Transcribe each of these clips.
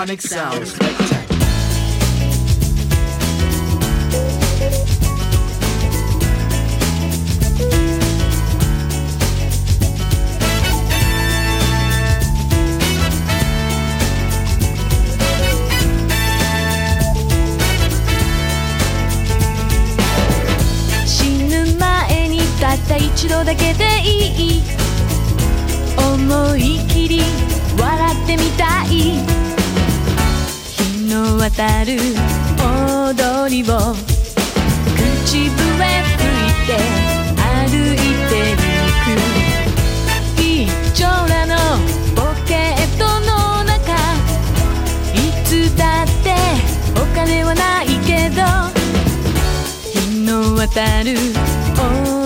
sonic sounds. たる。踊りを。口笛吹いて歩いてゆく。一丁らの。ポケットの中。いつだってお金はないけど。日の当たる。踊り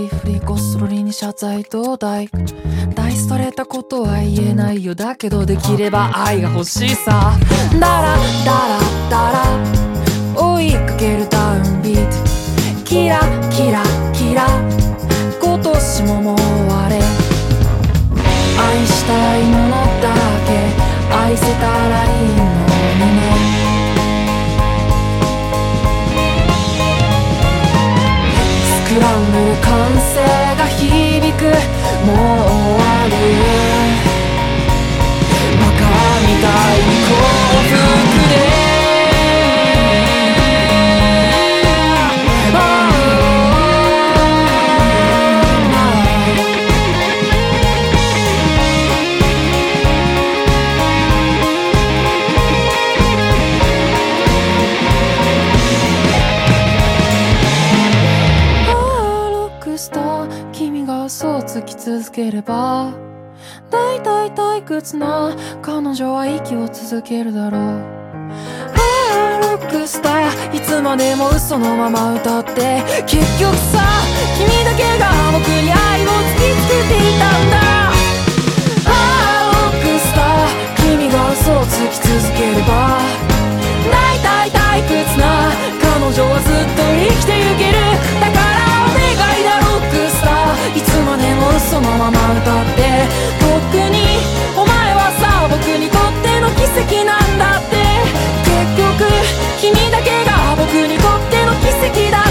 想のフリフリゴスロリに謝罪どうだい大ストレーたことは言えないよ。だけどできれば愛が欲しいさ。ダラダラダラ追いかけるダウンビート。キラキラキラ。今年ももう終われ。愛したいものだけ。愛せたらいいくもう終わる。バカみたいに幸福れば大体退屈な彼女は息を続けるだろう。ああロックスターいつまでも嘘のまま歌って。結局さ君だけが僕に愛を突きつけていたんだ。ああロックスター君が嘘をつき続ければ大体退屈な彼女はずっと生きてゆける。だからをそのまま歌って僕にお前はさ僕にとっての奇跡なんだって。結局君だけが僕にとっての奇跡だ。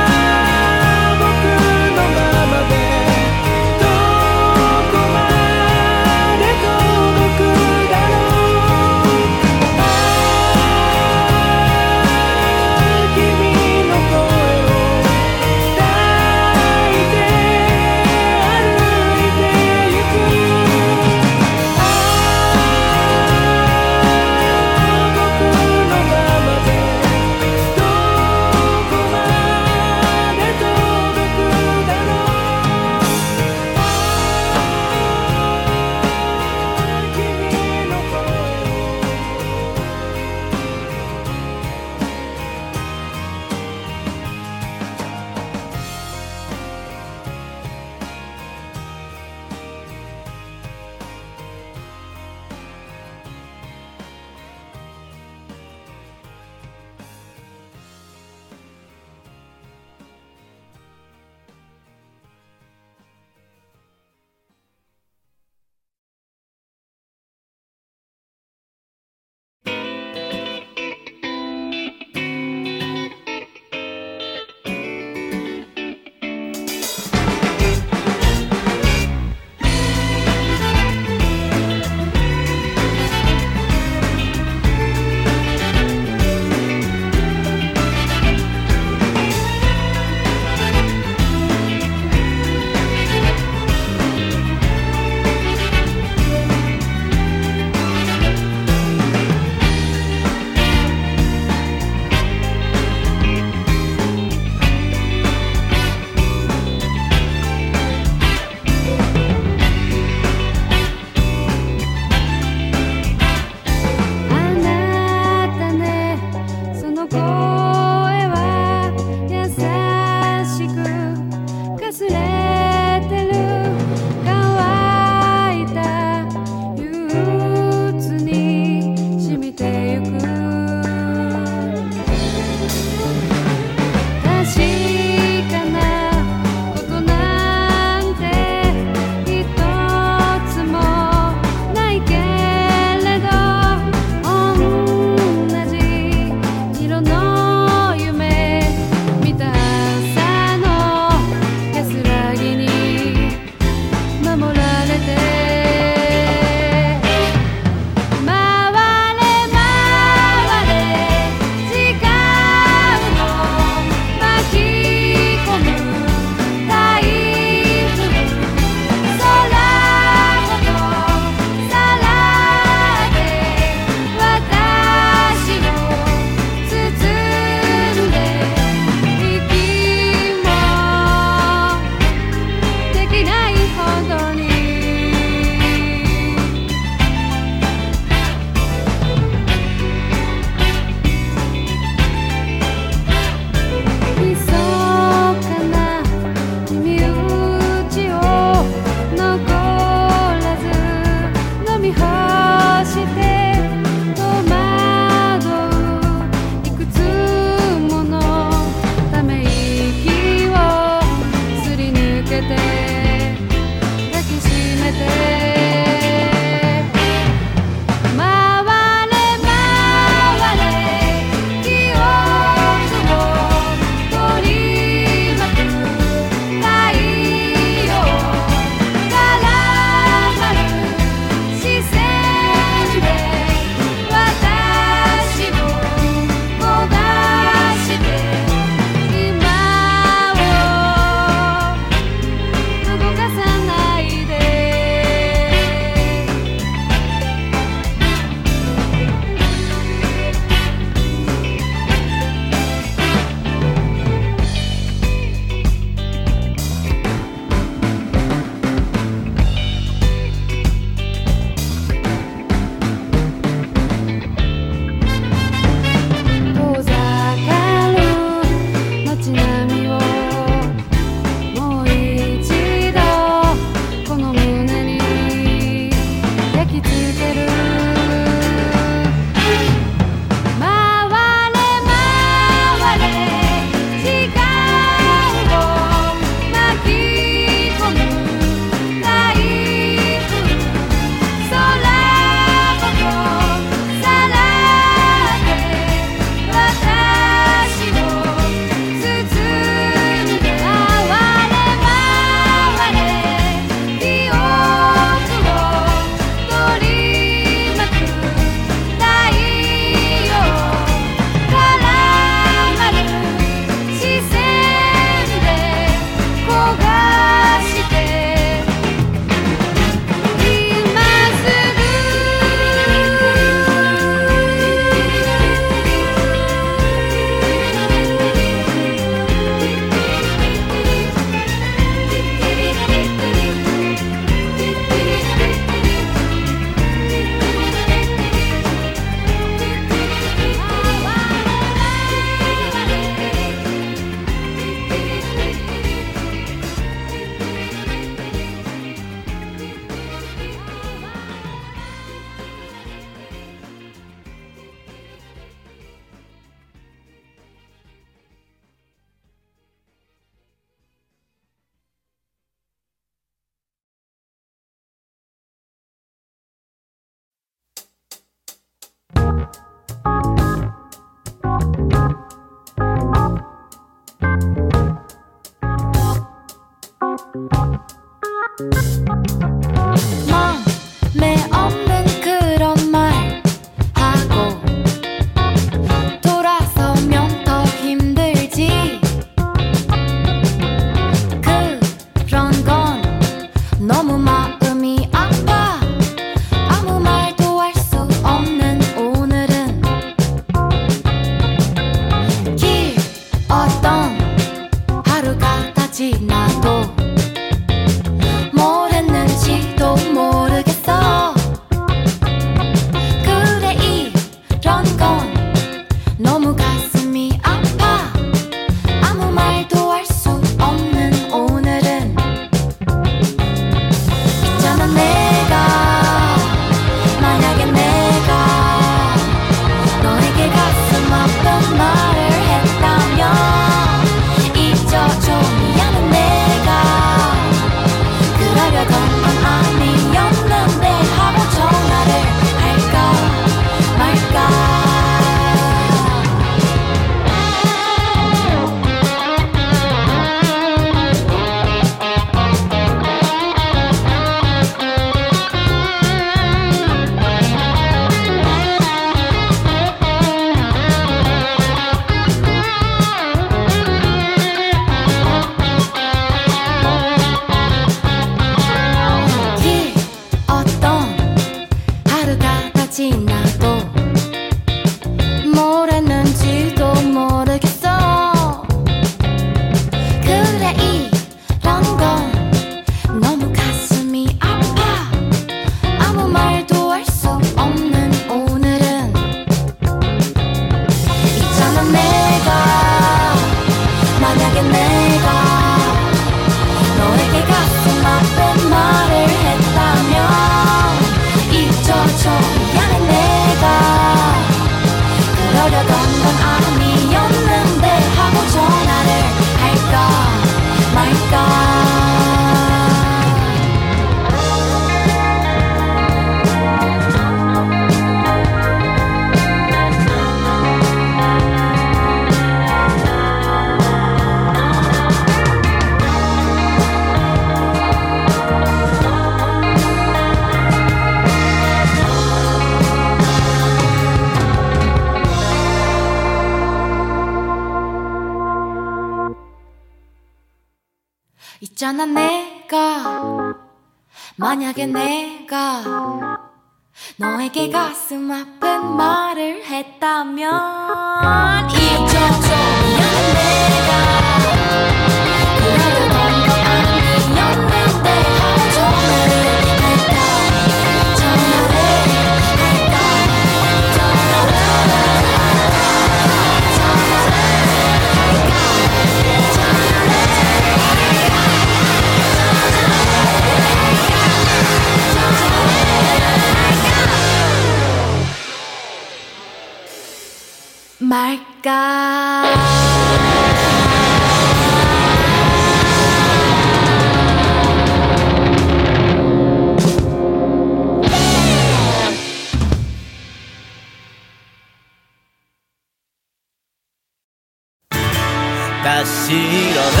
지러난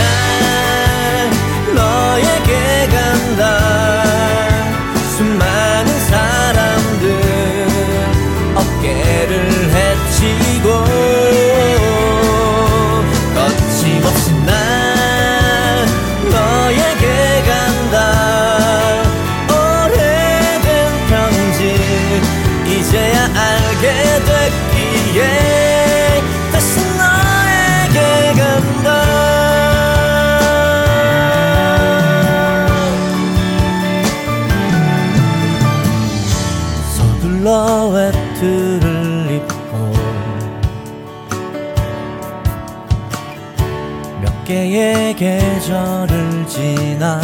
너에게 계절을 지나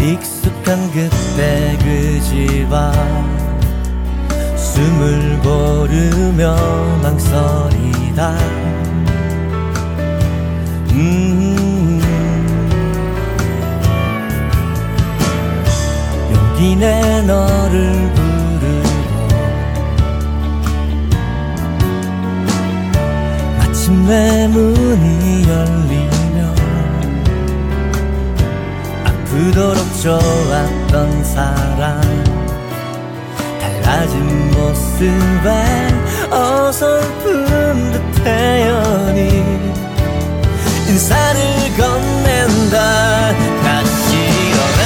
익숙한 그때 그 집 앞 숨을 고르며 망설이다. 음 여기 내 너를 내 문이 열리면 아프도록 좋았던 사람. 달라진 모습에 어설픈 듯해연이 인사를 건넨다. 같이 일어나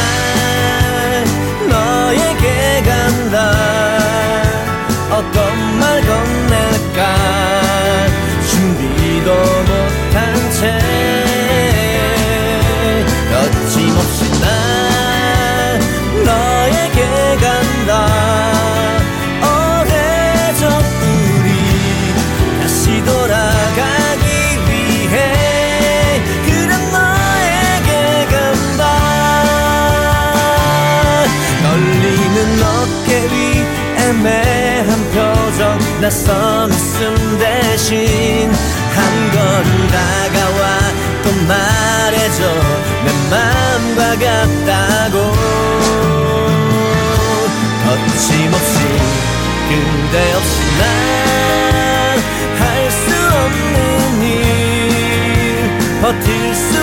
너에게 간다. 어떤 말 건넬까? 알지도 못한 채 거침없이 난 너에게 간다. 오래전 우리 다시 돌아가기 위해 그런 너에게 간다. 떨리는 어깨 위 애매한 표정 낯선 웃음 대신 그대 없이 난 할 수 없는 일. 버틸 수